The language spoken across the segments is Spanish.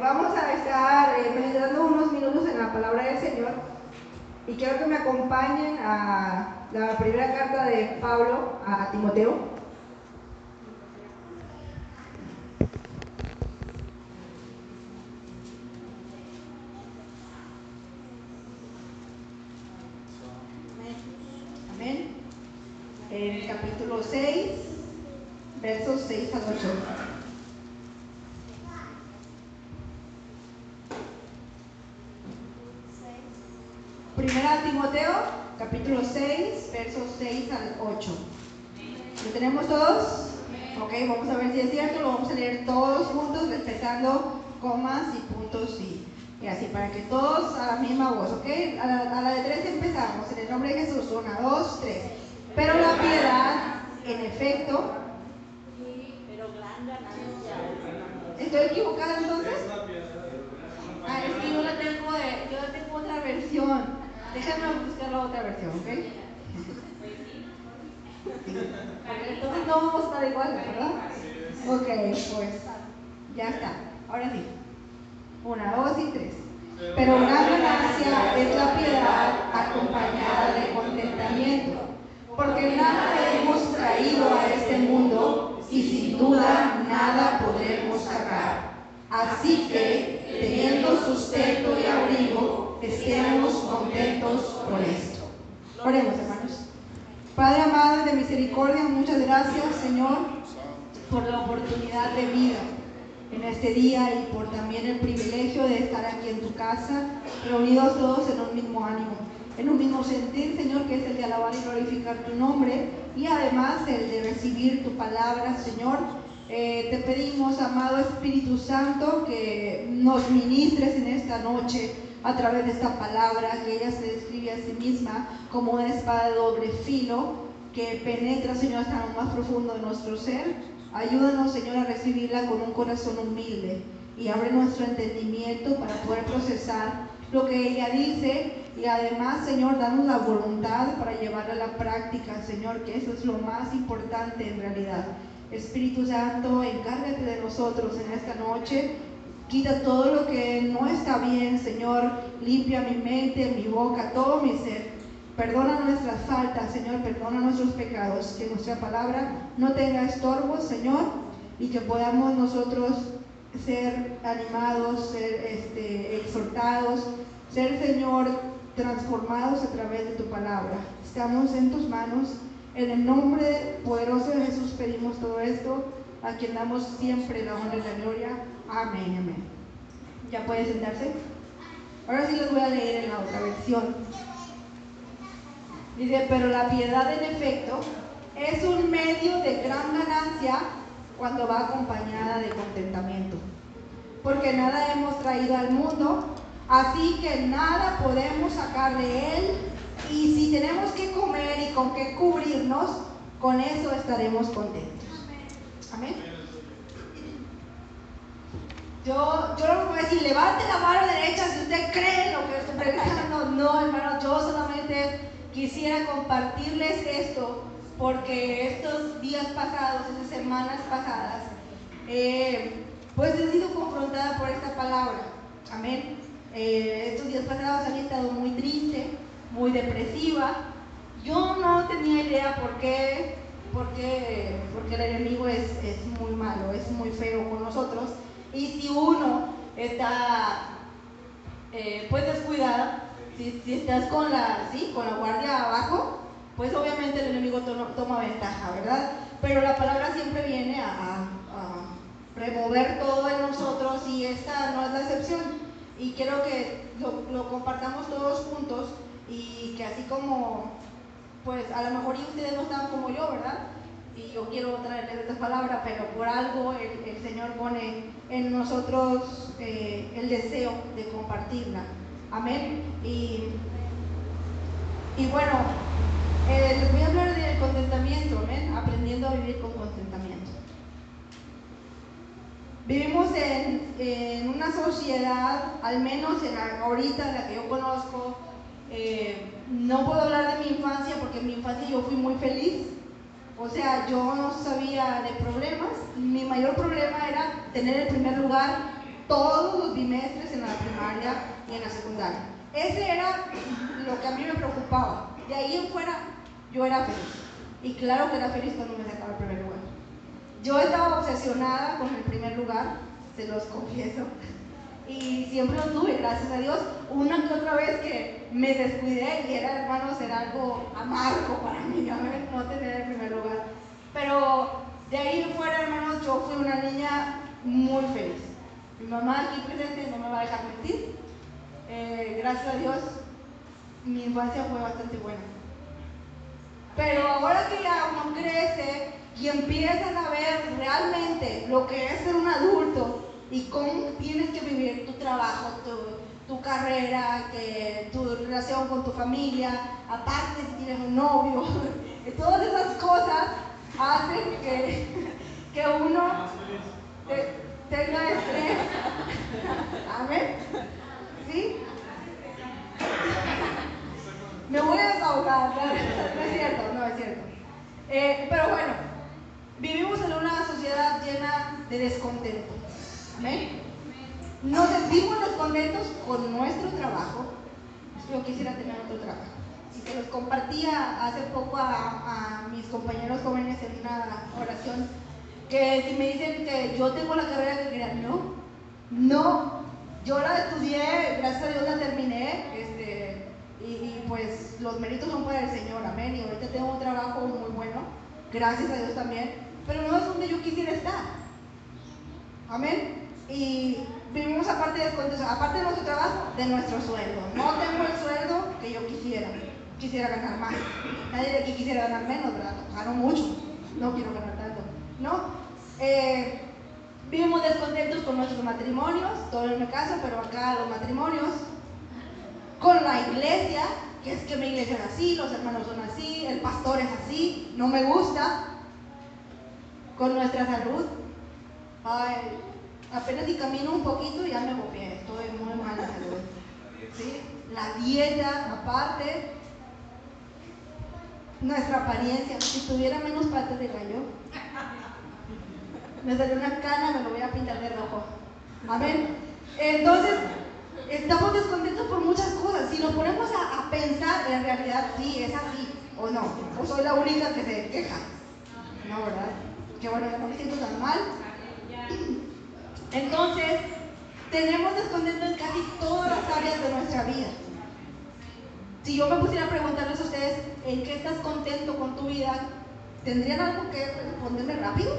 vamos a estar eh, meditando unos minutos en la palabra del Señor y quiero que me acompañen a la primera carta de Pablo a Timoteo. Amén. En capítulo 6, versos 6 al 8. Primera Timoteo, capítulo 6, versos 6 al 8. ¿Lo tenemos todos? Ok, vamos a ver si es cierto, lo vamos a leer todos juntos, respetando comas y puntos y, y así, para que todos a la misma voz, ¿ok? A la, a la de tres empezamos, en el nombre de Jesús, una, dos, tres. Pero la piedad, en efecto, ¿estoy equivocada entonces? Ah, es que yo la tengo, de, yo tengo otra versión. Déjame buscar la otra versión, ¿ok? Entonces no vamos a estar igual, ¿verdad? Ok, pues ya está. Ahora sí. Una, dos y tres. Pero una ganancia es la piedad acompañada de contentamiento, porque nada hemos traído a este mundo y sin duda nada podremos sacar. Así que, teniendo sustento y abrigo, estemos contentos por esto. Oremos, hermanos. Padre amado de misericordia, muchas gracias, Señor, por la oportunidad de vida en este día y por también el privilegio de estar aquí en tu casa, reunidos todos en un mismo ánimo, en un mismo sentir, Señor, que es el de alabar y glorificar tu nombre y además el de recibir tu palabra, Señor. Eh, te pedimos, amado Espíritu Santo, que nos ministres en esta noche a través de esta palabra, que ella se describe a sí misma como una espada de doble filo que penetra, Señor, hasta lo más profundo de nuestro ser. Ayúdanos, Señor, a recibirla con un corazón humilde y abre nuestro entendimiento para poder procesar lo que ella dice y además, Señor, danos la voluntad para llevarla a la práctica, Señor, que eso es lo más importante en realidad. Espíritu Santo, encárgate de nosotros en esta noche. Quita todo lo que no está bien, Señor. Limpia mi mente, mi boca, todo mi ser. Perdona nuestras faltas, Señor. Perdona nuestros pecados. Que nuestra palabra no tenga estorbos, Señor. Y que podamos nosotros ser animados, ser este, exhortados, ser, Señor, transformados a través de tu palabra. Estamos en tus manos. En el nombre poderoso de Jesús pedimos todo esto, a quien damos siempre la honra y la gloria. Amén, amén. ¿Ya puede sentarse? Ahora sí les voy a leer en la otra versión. Dice, pero la piedad en efecto es un medio de gran ganancia cuando va acompañada de contentamiento. Porque nada hemos traído al mundo, así que nada podemos sacar de él y si tenemos que comer y con qué cubrirnos, con eso estaremos contentos. Amén. Yo, yo no voy a decir, levante la mano derecha si usted cree lo que estoy predicando. No, hermano, yo solamente quisiera compartirles esto porque estos días pasados, esas semanas pasadas, eh, pues he sido confrontada por esta palabra. Amén. Eh, estos días pasados había estado muy triste, muy depresiva. Yo no tenía idea por qué, porque, porque el enemigo es, es muy malo, es muy feo con nosotros. Y si uno está eh, pues descuidada, si, estás con la, ¿sí? con la guardia abajo, pues obviamente el enemigo to toma ventaja, ¿verdad? Pero la palabra siempre viene a, remover todo en nosotros y esta no es la excepción. Y quiero que lo, compartamos todos juntos y que así como, pues a lo mejor ustedes no estaban como yo, ¿verdad? Y yo quiero traerles esta palabra, pero por algo el, el Señor pone en nosotros eh, el deseo de compartirla. Amén. Y, y bueno, eh, les voy a hablar del contentamiento, amén. Aprendiendo a vivir con contentamiento. Vivimos en, en una sociedad, al menos en ahorita, la que yo conozco, eh, no puedo hablar de mi infancia porque en mi infancia yo fui muy feliz. O sea, yo no sabía de problemas. Mi mayor problema era tener el primer lugar todos los bimestres en la primaria y en la secundaria. Ese era lo que a mí me preocupaba. De ahí en fuera yo era feliz. Y claro que era feliz cuando me sacaba el primer lugar. Yo estaba obsesionada con el primer lugar, se los confieso. Y siempre lo tuve, gracias a Dios. Una que otra vez que me descuidé y era, hermanos, era algo amargo para mí, no tener el primer lugar. Pero de ahí en fuera, hermanos, yo fui una niña muy feliz. Mi mamá aquí presente no me va a dejar mentir. Eh, gracias a Dios, mi infancia fue bastante buena. Pero ahora que ya uno crece y empiezas a ver realmente lo que es ser un adulto y cómo tienes que vivir tu trabajo, tu, carrera, tu relación con tu familia, aparte si tienes un novio, todas esas cosas hacen que, que uno tenga estrés. Amén. ¿Sí? Me voy a desahogar, no es cierto, no es cierto. Eh, pero bueno, vivimos en una sociedad llena de descontento. Amén. Nos sentimos descontentos con nuestro trabajo. Yo quisiera tener otro trabajo y se los compartía hace poco a, mis compañeros jóvenes en una oración, que si me dicen que yo tengo la carrera que quería, no, no, yo la estudié, gracias a Dios la terminé, este, y, pues los méritos son para el Señor, amén, y ahorita tengo un trabajo muy bueno, gracias a Dios también, pero no es donde yo quisiera estar, amén, y vivimos aparte de, aparte de nuestro trabajo, de nuestro sueldo, no tengo el sueldo que yo quisiera, quisiera ganar más. Nadie de aquí quisiera ganar menos, ¿verdad? Gano mucho, no quiero ganar tanto, ¿no? Eh, vivimos descontentos con nuestros matrimonios, todo en mi caso, pero acá los matrimonios, con la iglesia, que es que mi iglesia es así, los hermanos son así, el pastor es así, no me gusta, con nuestra salud. Ay, apenas si camino un poquito ya me copié, estoy muy mal de salud. La dieta, aparte, nuestra apariencia. Si tuviera menos patas de gallo, me salió una cana, me lo voy a pintar de rojo. Amén. Entonces, estamos descontentos por muchas cosas. Si nos ponemos a, pensar, en realidad sí, es así, o no. O soy la única que se queja. No, ¿verdad? Que bueno, no me siento tan mal. Entonces, tenemos descontento en casi todas las áreas de nuestra vida. Si yo me pusiera a preguntarles a ustedes en qué estás contento con tu vida, ¿tendrían algo que responderme rápido?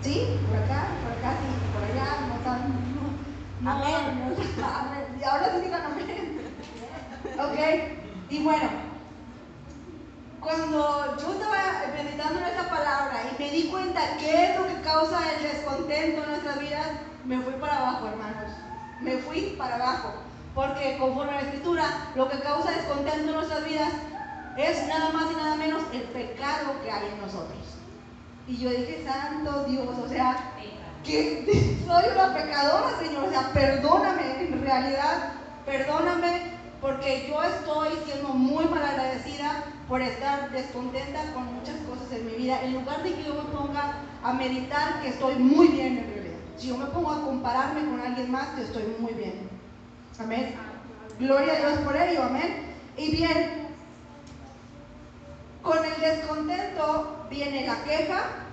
¿Sí? Por acá, por acá, sí, por allá, no tan. No, amén. No, Y ahora sí digan amén. ¿Ok? Y bueno, cuando yo estaba meditando en esta palabra y me di cuenta qué es lo que causa el descontento en nuestras vidas, me fui para abajo, hermanos. Me fui para abajo. Porque conforme a la escritura, lo que causa descontento en nuestras vidas es nada más y nada menos el pecado que hay en nosotros. Y yo dije, Santo Dios, o sea, que soy una pecadora, Señor, o sea, perdóname, en realidad, perdóname, porque yo estoy siendo muy mal agradecida por estar descontenta con muchas cosas en mi vida, en lugar de que yo me ponga a meditar que estoy muy bien en realidad. Si yo me pongo a compararme con alguien más, que estoy muy bien. Amén. Gloria a Dios por ello, amén. Y bien, con el descontento viene la queja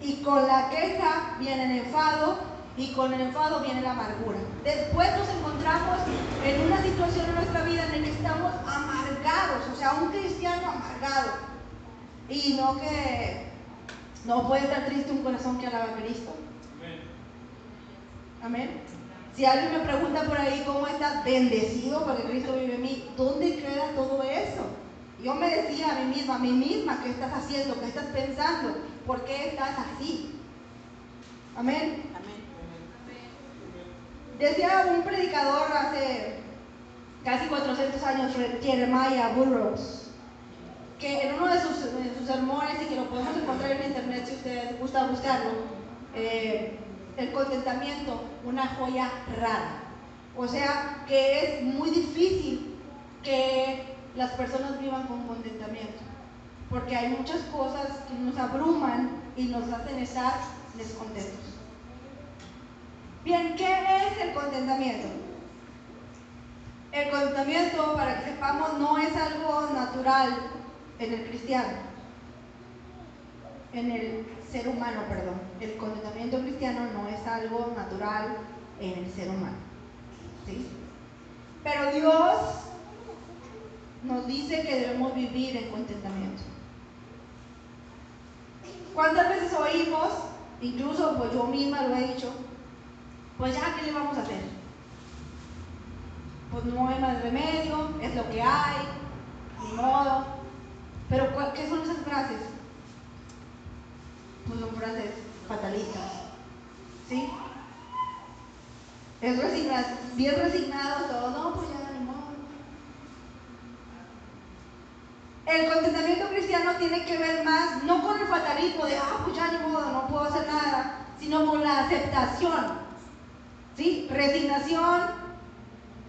y con la queja viene el enfado y con el enfado viene la amargura. Después nos encontramos en una situación en nuestra vida en la que estamos amargados, o sea, un cristiano amargado. Y no que no puede estar triste un corazón que alaba a Cristo. Amén. Si alguien me pregunta por ahí cómo estás bendecido porque Cristo vive en mí, ¿dónde queda todo eso? Yo me decía a mí misma, a mí misma, ¿qué estás haciendo? ¿Qué estás pensando? ¿Por qué estás así? Amén. Amén. Decía un predicador hace casi 400 años, Jeremiah Burroughs, que en uno de sus, sermones, y que lo podemos encontrar en internet si ustedes gusta buscarlo, eh, el contentamiento una joya rara. O sea que es muy difícil que las personas vivan con contentamiento, porque hay muchas cosas que nos abruman y nos hacen estar descontentos. Bien, ¿qué es el contentamiento? El contentamiento, para que sepamos, no es algo natural en el cristiano, en el ser humano, perdón. El contentamiento cristiano no es algo natural en el ser humano. ¿sí? Pero Dios nos dice que debemos vivir en contentamiento. ¿Cuántas veces oímos, incluso pues yo misma lo he dicho, pues ya, ¿qué le vamos a hacer? Pues no hay más remedio, es lo que hay, ni modo. Pero ¿qué son esas frases? Pues son frases fatalistas. ¿Sí? Es resignado, bien resignado todo, no, pues ya ni modo. El contentamiento cristiano tiene que ver más, no con el fatalismo de, ah, pues ya ni modo, no puedo hacer nada, sino con la aceptación. ¿Sí? Resignación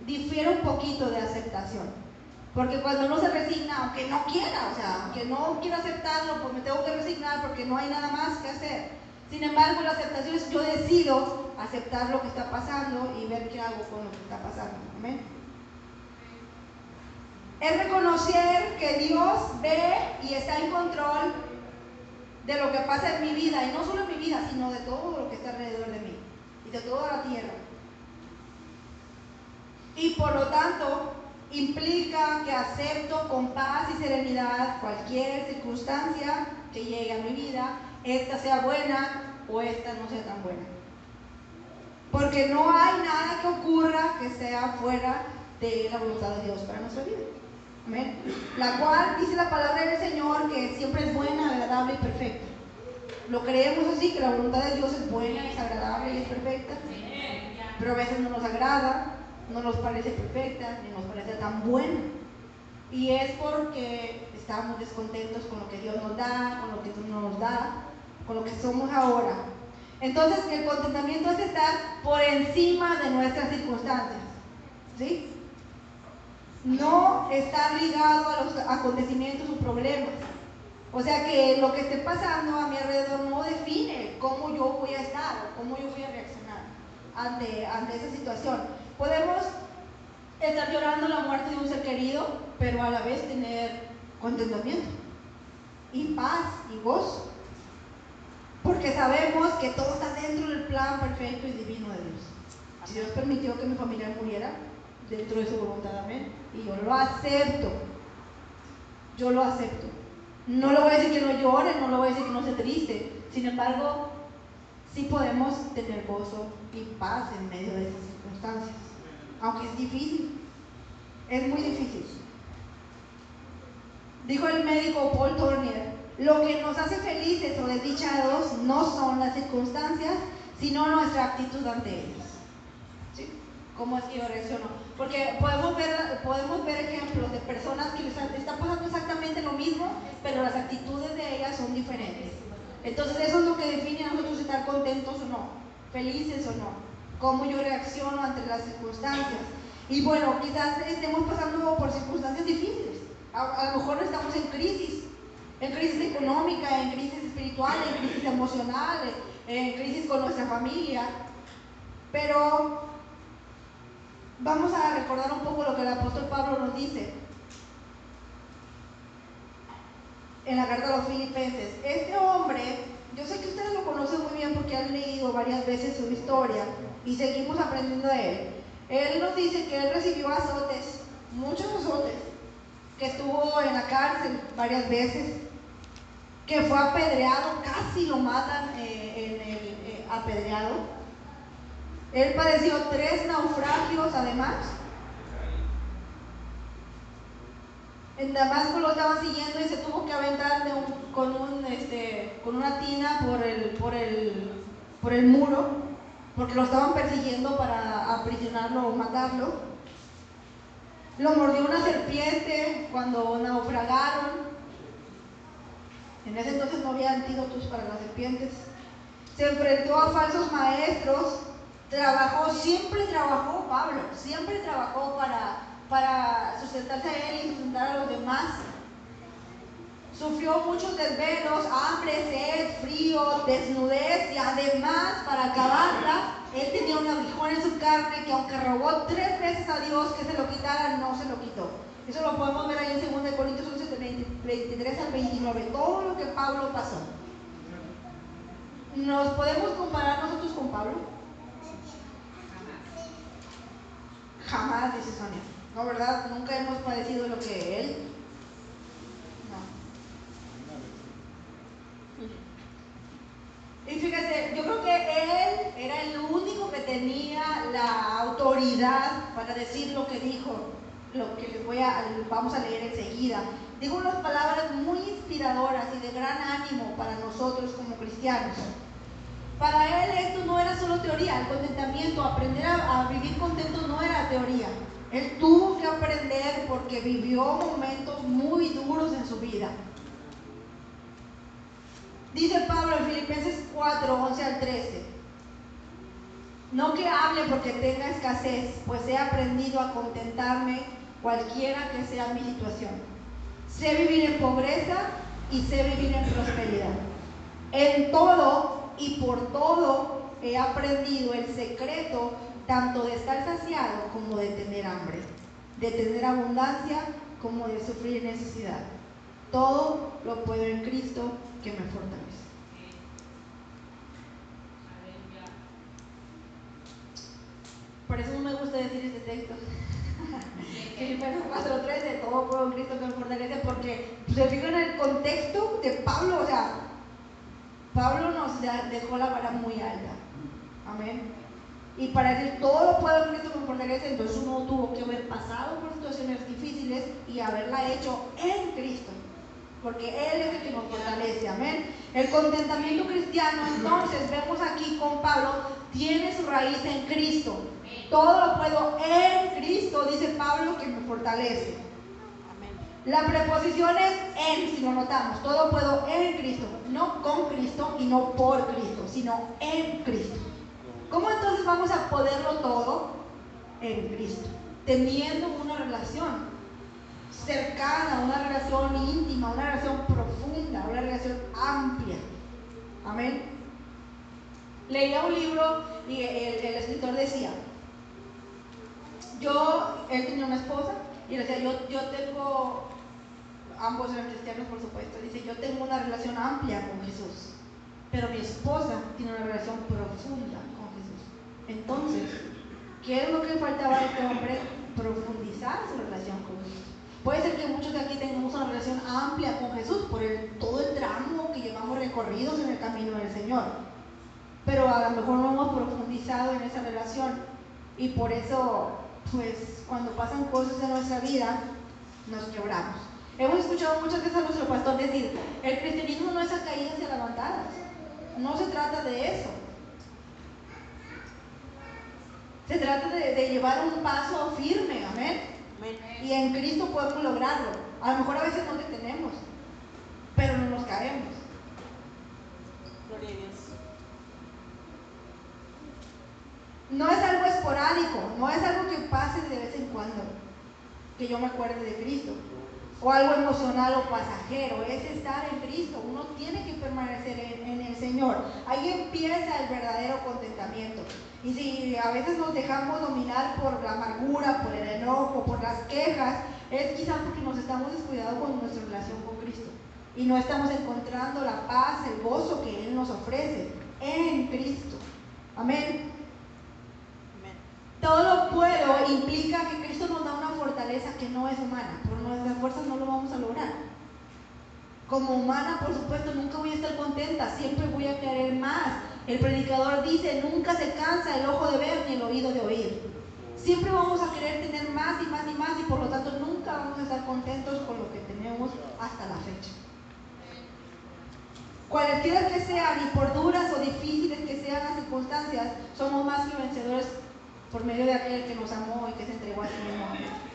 difiere un poquito de aceptación. Porque cuando uno se resigna, aunque no quiera, o sea, aunque no quiera aceptarlo, pues me tengo que resignar porque no hay nada más que hacer. Sin embargo, la aceptación es yo decido aceptar lo que está pasando y ver qué hago con lo que está pasando. Amén. Es reconocer que Dios ve y está en control de lo que pasa en mi vida, y no solo en mi vida, sino de todo lo que está alrededor de mí y de toda la tierra. Y por lo tanto, implica que acepto con paz y serenidad cualquier circunstancia que llegue a mi vida, esta sea buena o esta no sea tan buena. Porque no hay nada que ocurra que sea fuera de la voluntad de Dios para nuestra vida. La cual dice la palabra del Señor que siempre es buena, agradable y perfecta. Lo creemos así, que la voluntad de Dios es buena, es agradable y es perfecta. Pero a veces no nos agrada, no nos parece perfecta, ni nos parece tan buena. Y es porque estamos descontentos con lo que Dios nos da, con lo que Dios no nos da, con lo que somos ahora. Entonces, el contentamiento es estar por encima de nuestras circunstancias. ¿Sí? No estar ligado a los acontecimientos o problemas. O sea que lo que esté pasando a mi alrededor no define cómo yo voy a estar o cómo yo voy a reaccionar ante, ante esa situación. Podemos estar llorando la muerte de un ser querido, pero a la vez tener contentamiento y paz y gozo. Porque sabemos que todo está dentro del plan perfecto y divino de Dios. Si Dios permitió que mi familia muriera, dentro de su voluntad, amén. Y yo lo acepto. Yo lo acepto. No le voy a decir que no llore, no le voy a decir que no se triste. Sin embargo, sí podemos tener gozo y paz en medio de esas circunstancias. Aunque es difícil. Es muy difícil. Dijo el médico Paul Tournier, lo que nos hace felices o desdichados no son las circunstancias, sino nuestra actitud ante ellas. ¿Sí? ¿Cómo es que yo reacciono? Porque podemos ver, podemos ver ejemplos de personas que les está pasando exactamente lo mismo, pero las actitudes de ellas son diferentes. Entonces eso es lo que define a nosotros estar contentos o no, felices o no, cómo yo reacciono ante las circunstancias. Y bueno, quizás estemos pasando por circunstancias difíciles, a, a lo mejor estamos en crisis, en crisis económica, en crisis espiritual, en crisis emocional, en crisis con nuestra familia. Pero vamos a recordar un poco lo que el apóstol Pablo nos dice en la carta a los filipenses. Este hombre, yo sé que ustedes lo conocen muy bien porque han leído varias veces su historia y seguimos aprendiendo de él. Él nos dice que él recibió azotes, muchos azotes, que estuvo en la cárcel varias veces, que fue apedreado, casi lo matan eh, en el eh, apedreado. Él padeció tres naufragios además. En Damasco lo estaban siguiendo y se tuvo que aventar este, con una tina por, el, por el muro, porque lo estaban persiguiendo para aprisionarlo o matarlo. Lo mordió una serpiente cuando naufragaron. En ese entonces no había antídotos para las serpientes. Se enfrentó a falsos maestros, trabajó, siempre trabajó Pablo, siempre trabajó para, para sustentarse a él y sustentar a los demás. Sufrió muchos desvelos, hambre, sed, frío, desnudez y además para acabarla, él tenía una amor en su carne, que aunque robó tres veces a Dios que se lo quitara, no se lo quitó. Eso lo podemos ver ahí en 2 Corintios 11, 23 al 29, todo lo que Pablo pasó. ¿Nos podemos comparar nosotros con Pablo? Jamás, dice Sonia. No, ¿verdad? Nunca hemos padecido lo que él. No. Y fíjate, yo creo que él era el único que tenía la autoridad para decir lo que dijo, lo que les voy a, vamos a leer enseguida. Dijo unas palabras muy inspiradoras y de gran ánimo para nosotros como cristianos. Para él esto no era solo teoría, el contentamiento, aprender a, vivir contento no era teoría. Él tuvo que aprender porque vivió momentos muy duros en su vida. Dice Pablo en Filipenses 4, 11 al 13. No que hable porque tenga escasez, pues he aprendido a contentarme cualquiera que sea mi situación. Sé vivir en pobreza y sé vivir en prosperidad. En todo y por todo he aprendido el secreto tanto de estar saciado como de tener hambre, de tener abundancia como de sufrir necesidad. Todo lo puedo en Cristo que me fortalece. Por eso no me gusta decir este texto. Filipenses 4.13, todo puedo en Cristo que me fortalece, porque se fijan en el contexto de Pablo, o sea, Pablo nos dejó la vara muy alta. Amén. Y para decir todo lo puedo en Cristo me fortalece, entonces uno tuvo que haber pasado por situaciones difíciles y haberla hecho en Cristo. Porque Él es el que nos fortalece. Amén. El contentamiento cristiano, entonces, vemos aquí con Pablo, tiene su raíz en Cristo. Todo lo puedo en Cristo, dice Pablo, que me fortalece. La preposición es en, si lo notamos. Todo puedo en Cristo, no con Cristo y no por Cristo, sino en Cristo. ¿Cómo entonces vamos a poderlo todo? En Cristo, teniendo una relación cercana, una relación íntima, una relación profunda, una relación amplia. Amén. Leía un libro y el, el escritor decía, yo, él tenía una esposa y decía, yo, yo tengo ambos eran cristianos, por supuesto, dice, yo tengo una relación amplia con Jesús, pero mi esposa tiene una relación profunda con Jesús. Entonces, ¿qué es lo que faltaba a este hombre? Profundizar su relación con Jesús. Puede ser que muchos de aquí tengamos una relación amplia con Jesús por todo el tramo que llevamos recorridos en el camino del Señor, pero a lo mejor no hemos profundizado en esa relación y por eso, pues, cuando pasan cosas en nuestra vida, nos quebramos. Hemos escuchado muchas veces a nuestro pastor decir, el cristianismo no es a caídas y a levantadas. No se trata de eso. Se trata de, llevar un paso firme, amén. Y en Cristo podemos lograrlo. A lo mejor a veces no detenemos, pero no nos caemos. Gloria a Dios. No es algo esporádico, no es algo que pase de vez en cuando, que yo me acuerde de Cristo o algo emocional o pasajero, es estar en Cristo. Uno tiene que permanecer en, el Señor. Ahí empieza el verdadero contentamiento. Y si a veces nos dejamos dominar por la amargura, por el enojo, por las quejas, es quizás porque nos estamos descuidando con nuestra relación con Cristo. Y no estamos encontrando la paz, el gozo que Él nos ofrece en Cristo. Amén. Todo lo puedo implica que Cristo nos da una fortaleza que no es humana. Por nuestras fuerzas no lo vamos a lograr. Como humana, por supuesto, nunca voy a estar contenta, siempre voy a querer más. El predicador dice, nunca se cansa el ojo de ver ni el oído de oír. Siempre vamos a querer tener más y más y más y por lo tanto nunca vamos a estar contentos con lo que tenemos hasta la fecha. Cualquiera que sean, y por duras o difíciles que sean las circunstancias, somos más que vencedores por medio de aquel que nos amó y que se entregó a sí mismo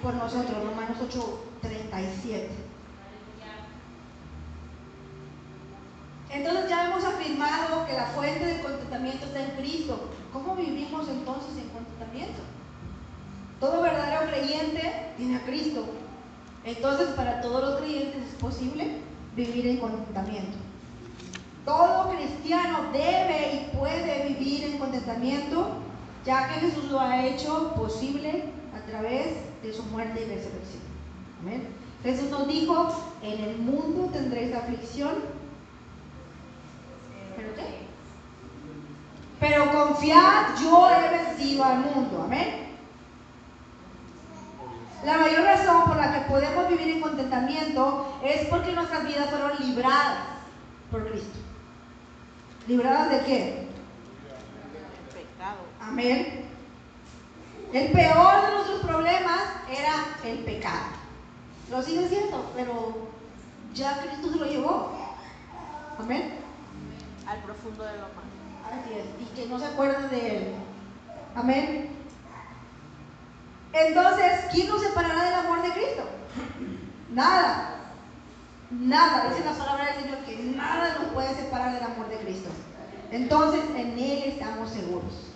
por nosotros, Romanos 8:37. Entonces ya hemos afirmado que la fuente del contentamiento está en Cristo. ¿Cómo vivimos entonces en contentamiento? Todo verdadero creyente tiene a Cristo. Entonces para todos los creyentes es posible vivir en contentamiento. Todo cristiano debe y puede vivir en contentamiento ya que Jesús lo ha hecho posible a través de su muerte y resurrección. Amén. Jesús nos dijo, en el mundo tendréis aflicción. ¿Pero qué? Pero confiad, yo he vencido al mundo. Amén. La mayor razón por la que podemos vivir en contentamiento es porque nuestras vidas fueron libradas por Cristo. ¿Libradas de qué? Amén. El peor de nuestros problemas era el pecado. Lo sigue siendo, pero ya Cristo se lo llevó. Amén. Al profundo de lo malo. Así es. Y que no se acuerden de él. Amén. Entonces, ¿quién nos separará del amor de Cristo? Nada. Nada. Dice la palabra del Señor que nada nos puede separar del amor de Cristo. Entonces, en Él estamos seguros.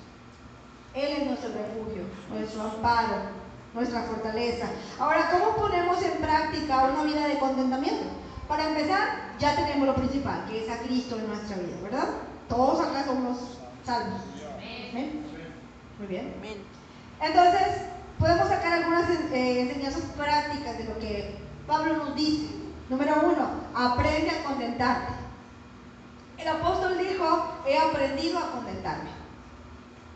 Él es nuestro refugio, nuestro amparo, nuestra fortaleza. Ahora, ¿cómo ponemos en práctica una vida de contentamiento? Para empezar, ya tenemos lo principal, que es a Cristo en nuestra vida, ¿verdad? Todos acá somos salvos. Amén. Muy bien. Entonces, podemos sacar algunas eh, enseñanzas prácticas de lo que Pablo nos dice. Número uno, aprende a contentarte. El apóstol dijo, he aprendido a contentarme.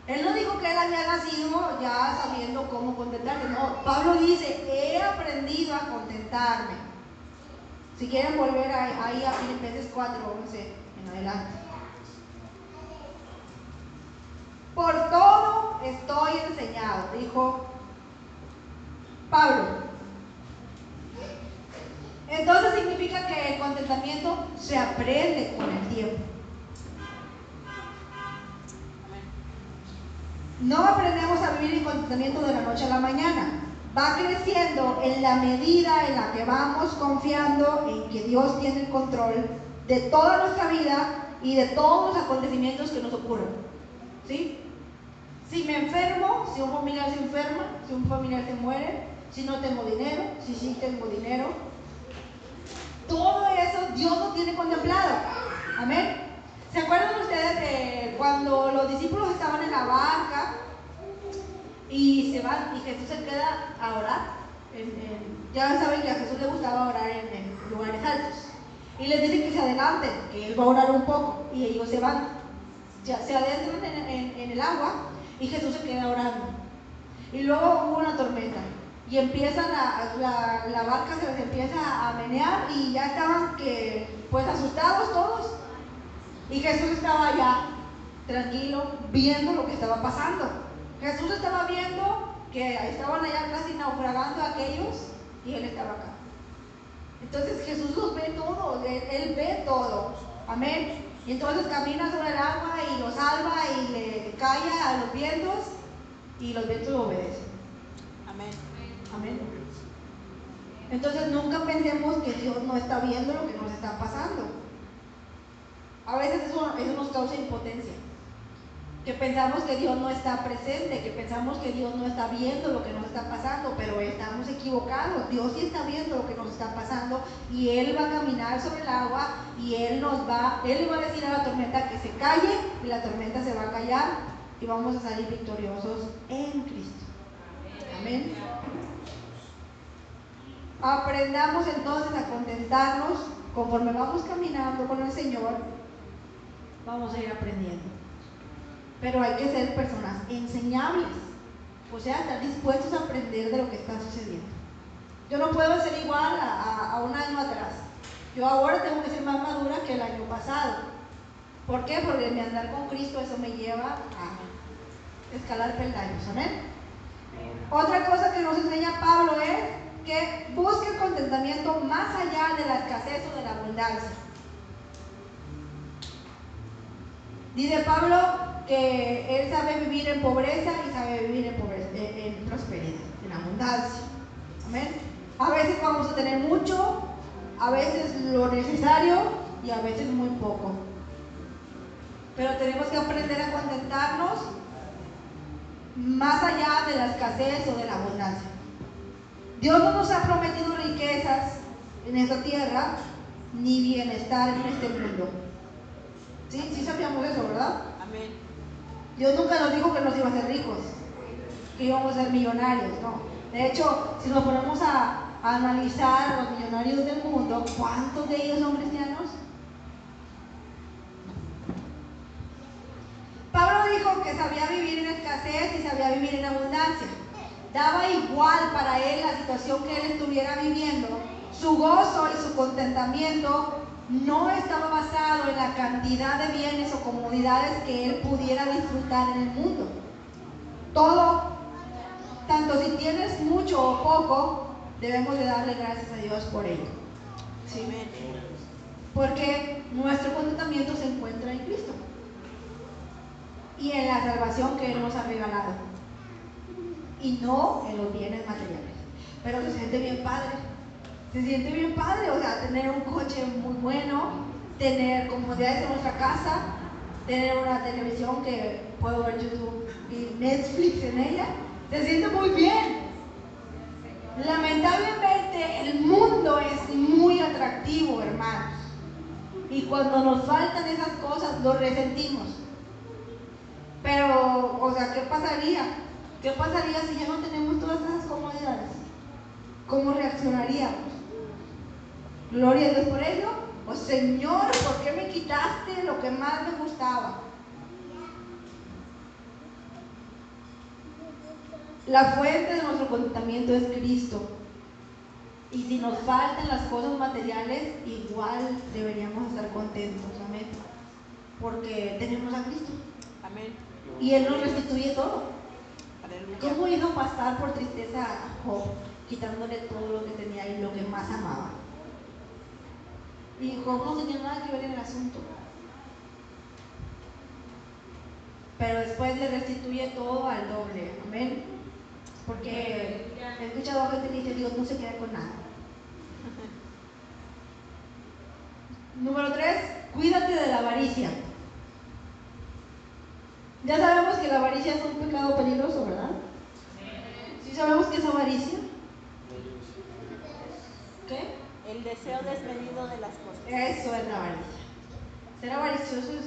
Él no dijo que él había nacido ya sabiendo cómo contentarse. No, Pablo dice, he aprendido a contentarme. Si quieren volver ahí a Filipenses 4, 11 en adelante. Por todo estoy enseñado, dijo Pablo. Entonces significa que el contentamiento se aprende con el tiempo. No aprendemos a vivir en contentamiento de la noche a la mañana. Va creciendo en la medida en la que vamos confiando en que Dios tiene el control de toda nuestra vida y de todos los acontecimientos que nos ocurren. ¿Sí? Si me enfermo, si un familiar se enferma, si un familiar se muere, si no tengo dinero, si sí tengo dinero, todo eso Dios lo tiene contemplado. Amén. ¿Se acuerdan ustedes de cuando los discípulos estaban en la barca y se van y Jesús se queda a orar? ya saben que a Jesús le gustaba orar en, lugares altos. Y les dice que se adelanten, que Él va a orar un poco. Y ellos se van, ya, se adentran en, el agua y Jesús se queda orando. Y luego hubo una tormenta. Y empiezan a, la, la, barca se les empieza a menear y ya estaban que, pues asustados todos. Y Jesús estaba allá, tranquilo, viendo lo que estaba pasando. Jesús estaba viendo que estaban allá casi naufragando a aquellos y él estaba acá. Entonces Jesús los ve todos, él, ve todo. Amén. Y entonces camina sobre el agua y lo salva y le calla a los vientos y los vientos lo obedecen. Amén. Amén. Entonces nunca pensemos que Dios no está viendo lo que nos está pasando. A veces eso, eso nos causa impotencia. Que pensamos que Dios no está presente, que pensamos que Dios no está viendo lo que nos está pasando, pero estamos equivocados. Dios sí está viendo lo que nos está pasando y Él va a caminar sobre el agua y Él nos va, Él va a decir a la tormenta que se calle y la tormenta se va a callar y vamos a salir victoriosos en Cristo. Amén. Aprendamos entonces a contentarnos conforme vamos caminando con el Señor, vamos a ir aprendiendo. Pero hay que ser personas enseñables, o sea, estar dispuestos a aprender de lo que está sucediendo. Yo no puedo ser igual a, un año atrás. Yo ahora tengo que ser más madura que el año pasado. ¿Por qué? Porque mi andar con Cristo eso me lleva a escalar peldaños. Amén. Otra cosa que nos enseña Pablo es que busque el contentamiento más allá de la escasez o de la abundancia. Dice Pablo que él sabe vivir en pobreza y sabe vivir en, en prosperidad, en abundancia. Amén. A veces vamos a tener mucho, a veces lo necesario y a veces muy poco. Pero tenemos que aprender a contentarnos más allá de la escasez o de la abundancia. Dios no nos ha prometido riquezas en esta tierra ni bienestar en este mundo. ¿Sí? Sí sabíamos eso, ¿verdad? Amén. Dios nunca nos dijo que nos iba a ser ricos, que íbamos a ser millonarios, no. De hecho, si nos ponemos a, a analizar los millonarios del mundo, ¿cuántos de ellos son cristianos? Pablo dijo que sabía vivir en escasez y sabía vivir en abundancia. Daba igual para él la situación que él estuviera viviendo. Su gozo y su contentamiento no estaba basado en la cantidad de bienes o comodidades que él pudiera disfrutar en el mundo. Todo, tanto si tienes mucho o poco, debemos de darle gracias a Dios por ello. ¿Sí? Porque nuestro contentamiento se encuentra en Cristo y en la salvación que Él nos ha regalado. Y no en los bienes materiales. Pero se siente bien padre. Se siente bien padre, o sea, tener un coche muy bueno, tener comodidades en nuestra casa, tener una televisión que puedo ver YouTube y Netflix en ella. Se siente muy bien. Lamentablemente el mundo es muy atractivo, hermanos. Y cuando nos faltan esas cosas, lo resentimos. Pero, o sea, ¿qué pasaría? ¿Qué pasaría si ya no tenemos todas esas comodidades? ¿Cómo reaccionaríamos? Gloria a Dios por ello. Oh Señor, ¿por qué me quitaste lo que más me gustaba? La fuente de nuestro contentamiento es Cristo. Y si nos faltan las cosas materiales, igual deberíamos estar contentos. Amén. Porque tenemos a Cristo. Amén. Y Él nos restituye todo. Aleluya. ¿Cómo hizo pasar por tristeza a Job, quitándole todo lo que tenía y lo que más amaba? Y Job no tenía nada que ver en el asunto. Pero después le restituye todo al doble. Amén. Porque he escuchado a gente que dice, Dios no se queda con nada. Número tres, cuídate de la avaricia. Ya sabemos que la avaricia es un pecado peligroso, ¿verdad? ¿Sí sabemos que es avaricia? ¿Qué? El deseo desmedido de las cosas. Eso es la avaricia. Ser avaricioso es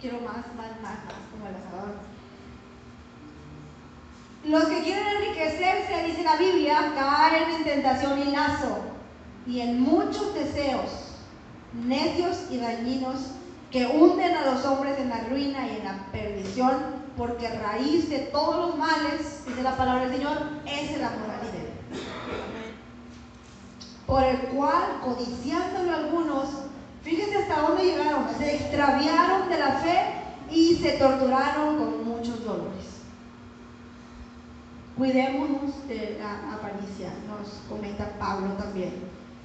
quiero más, más, más, más, como el asador. Los que quieren enriquecerse, dice la Biblia, caen en tentación y lazo y en muchos deseos necios y dañinos que hunden a los hombres en la ruina y en la perdición, porque raíz de todos los males, dice la palabra del Señor, es el amor. Por el cual, codiciándolo algunos, fíjense hasta dónde llegaron, se extraviaron de la fe y se torturaron con muchos dolores. Cuidémonos de la avaricia, nos comenta Pablo también.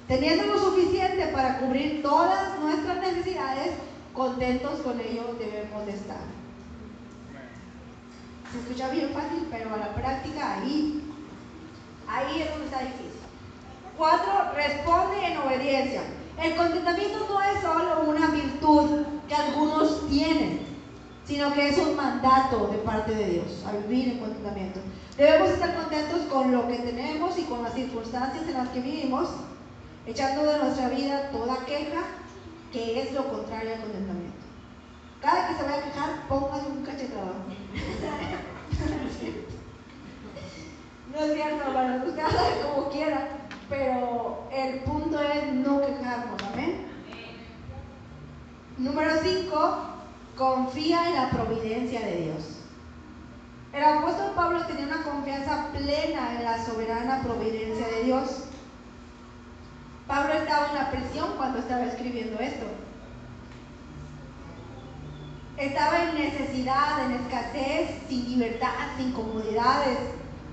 Teniendo lo suficiente para cubrir todas nuestras necesidades, contentos con ello debemos de estar. Se escucha bien fácil, pero a la práctica ahí, ahí es donde está difícil. Cuatro, responde en obediencia. El contentamiento no es solo una virtud que algunos tienen, sino que es un mandato de parte de Dios a vivir en contentamiento. Debemos estar contentos con lo que tenemos y con las circunstancias en las que vivimos, echando de nuestra vida toda queja, que es lo contrario al contentamiento. Cada que se vaya a quejar, póngale un cachetadón. No es cierto, hermano, usted haga como quiera, pero el punto es no quejarnos, amén. Número 5, confía en la providencia de Dios. El apóstol Pablo tenía una confianza plena en la soberana providencia de Dios. Pablo estaba en la prisión cuando estaba escribiendo esto. Estaba en necesidad, en escasez, sin libertad, sin comodidades,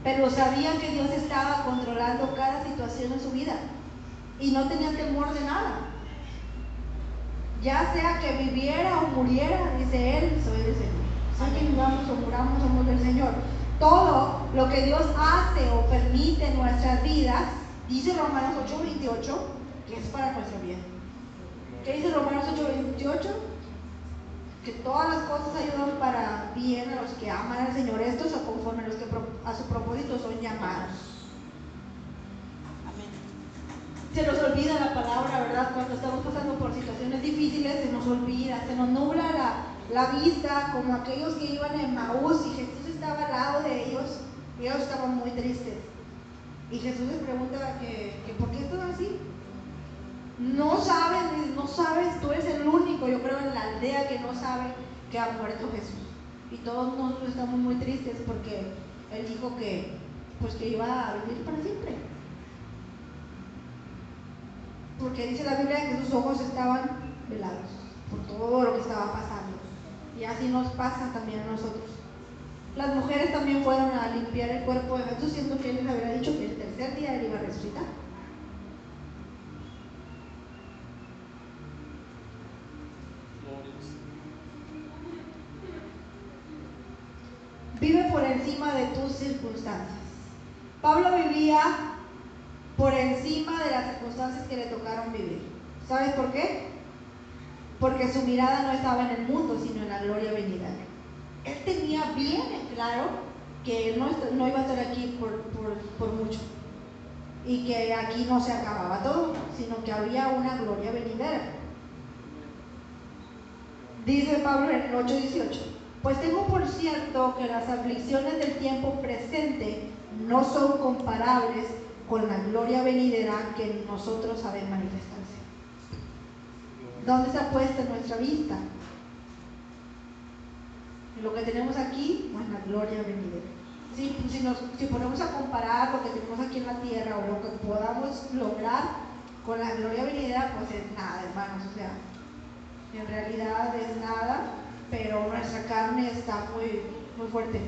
pero sabía que Dios estaba controlando cada situación en su vida y no tenía temor de nada. Ya sea que viviera o muriera, dice él, soy del Señor. Sea que vivamos o muramos, somos del Señor. Todo lo que Dios hace o permite en nuestras vidas, dice Romanos 8:28, que es para nuestro bien. ¿Qué dice Romanos 8:28? Que todas las cosas ayudan para bien a los que aman al Señor, estos a conforme a los que a su propósito son llamados. Amén. Se nos olvida la palabra, ¿verdad? Cuando estamos pasando por situaciones difíciles, se nos olvida, se nos nubla la, la vista, como aquellos que iban en Maús y Jesús estaba al lado de ellos, y ellos estaban muy tristes. Y Jesús les pregunta que, que ¿por qué están así? No saben, no sabes, tú eres el único, yo creo, en la aldea que no sabe que ha muerto Jesús. Y todos nosotros estamos muy tristes porque Él dijo que, pues que iba a vivir para siempre. Porque dice la Biblia que sus ojos estaban velados por todo lo que estaba pasando. Y así nos pasa también a nosotros. Las mujeres también fueron a limpiar el cuerpo de Jesús, siendo que Él les había dicho que el tercer día Él iba a resucitar. Vive por encima de tus Pablo vivía por encima de las circunstancias que le tocaron vivir. ¿Sabes por qué? Porque su mirada no estaba en el mundo, sino en la gloria venidera. Él tenía bien claro que él no, iba a estar aquí por, por mucho y que aquí no se acababa todo, sino que había una gloria venidera. Dice Pablo en el 8:18, pues tengo por cierto que las aflicciones del tiempo presente no son comparables con la gloria venidera que nosotros sabe manifestarse. ¿Dónde se ha puesto nuestra vista? Lo que tenemos aquí o en la gloria venidera. Si, si, nos, si ponemos a comparar lo que tenemos aquí en la tierra o lo que podamos lograr con la gloria venidera, pues es nada, hermanos. O sea, en realidad es nada, pero nuestra carne está muy, muy fuerte.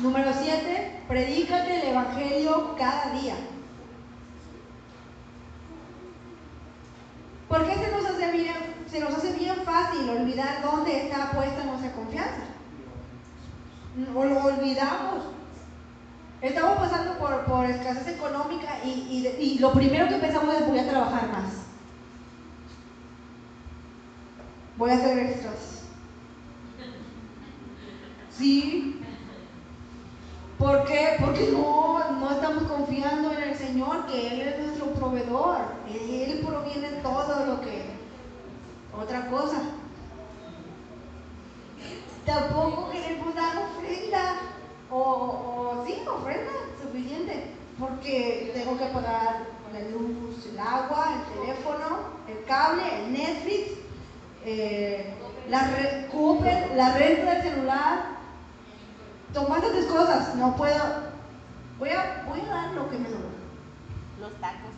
Número 7, predícate el Evangelio cada día. ¿Por qué se nos, hace bien, se nos hace bien fácil olvidar dónde está puesta nuestra confianza? O lo olvidamos. Estamos pasando por, escasez económica y, y lo primero que pensamos es voy a trabajar más. Voy a hacer extras. Sí, ¿Por qué? Porque no, no estamos confiando en el Señor, que Él es nuestro proveedor. Él proviene todo lo que... Otra cosa. Tampoco queremos dar ofrenda. O, o sí, ofrenda suficiente. Porque tengo que pagar la luz, el agua, el teléfono, el cable, el Netflix, eh, la, la renta del celular, tomando tus cosas, no puedo. Voy a, voy a dar lo que me sobra. Los tacos.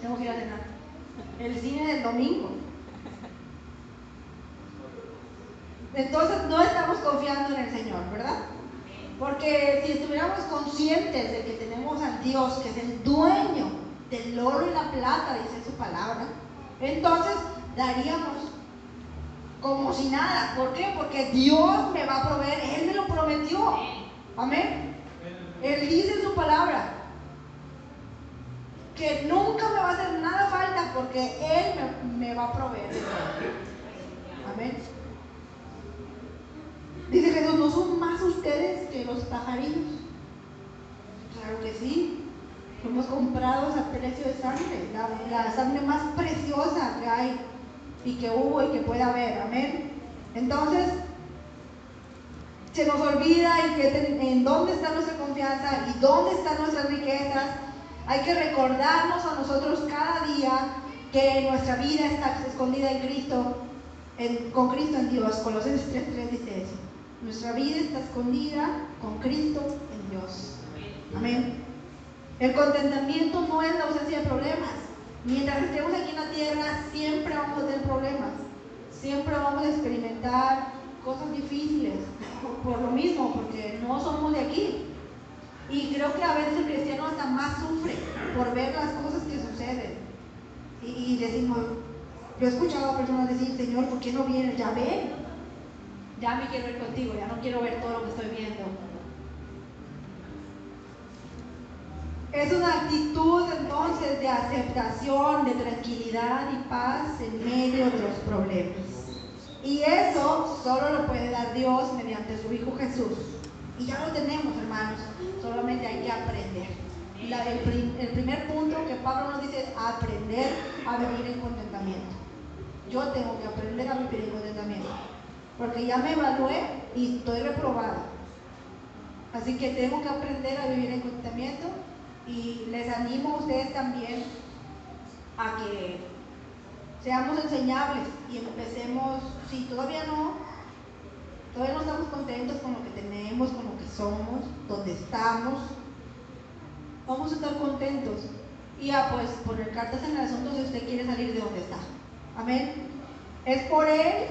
Tengo que ir a cenar. El cine del domingo. Entonces no estamos confiando en el Señor, ¿verdad? Porque si estuviéramos conscientes de que tenemos al Dios que es el dueño del oro y la plata, dice su palabra, entonces daríamos como si nada. ¿Por qué? Porque Dios me va a proveer. Él me lo prometió. Amén. Él dice en su palabra que nunca me va a hacer nada falta porque Él me, va a proveer. Amén. Dice Jesús, ¿no son más ustedes que los pajarillos? Claro que sí. Fuimos comprados a precio de sangre, la sangre más preciosa que hay y que hubo y que puede haber. Amén. Entonces, se nos olvida en, que, en dónde está nuestra confianza y dónde están nuestras riquezas. Hay que recordarnos a nosotros cada día que nuestra vida está escondida en Cristo, con Cristo en Dios. Colosenses 3.3 dice eso. Nuestra vida está escondida con Cristo en Dios. Amén. El contentamiento no es la ausencia de problemas. Mientras estemos aquí en la tierra, siempre vamos a tener problemas, siempre vamos a experimentar cosas difíciles, por, lo mismo, porque no somos de aquí. Y creo que a veces el cristiano hasta más sufre por ver las cosas que suceden. Y, decimos, yo he escuchado a personas decir, Señor, ¿por qué no vienes? Ya ven, ya me quiero ir contigo, ya no quiero ver todo lo que estoy viendo. Es una actitud entonces de aceptación, de tranquilidad y paz en medio de los problemas. Y eso solo lo puede dar Dios mediante su Hijo Jesús. Y ya lo tenemos, hermanos. Solamente hay que aprender. el, el primer punto que Pablo nos dice es aprender a vivir en contentamiento. Yo tengo que aprender a vivir en contentamiento. Porque ya me evalué y estoy reprobada. Así que tengo que aprender a vivir en contentamiento y les animo a ustedes también a que seamos enseñables y empecemos, si todavía no, todavía no estamos contentos con lo que tenemos, con lo que somos, donde estamos, vamos a estar contentos. Y ya pues poner cartas en el asunto si usted quiere salir de donde está. Amén. Es por Él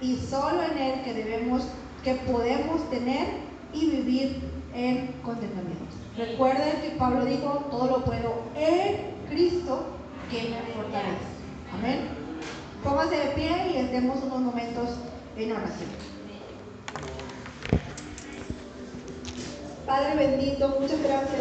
y solo en Él que debemos, que podemos tener y vivir en contentamiento. Recuerden que Pablo dijo, todo lo puedo en Cristo que me fortalece. Amén. Póngase de pie y estemos unos momentos en oración. Padre bendito, muchas gracias.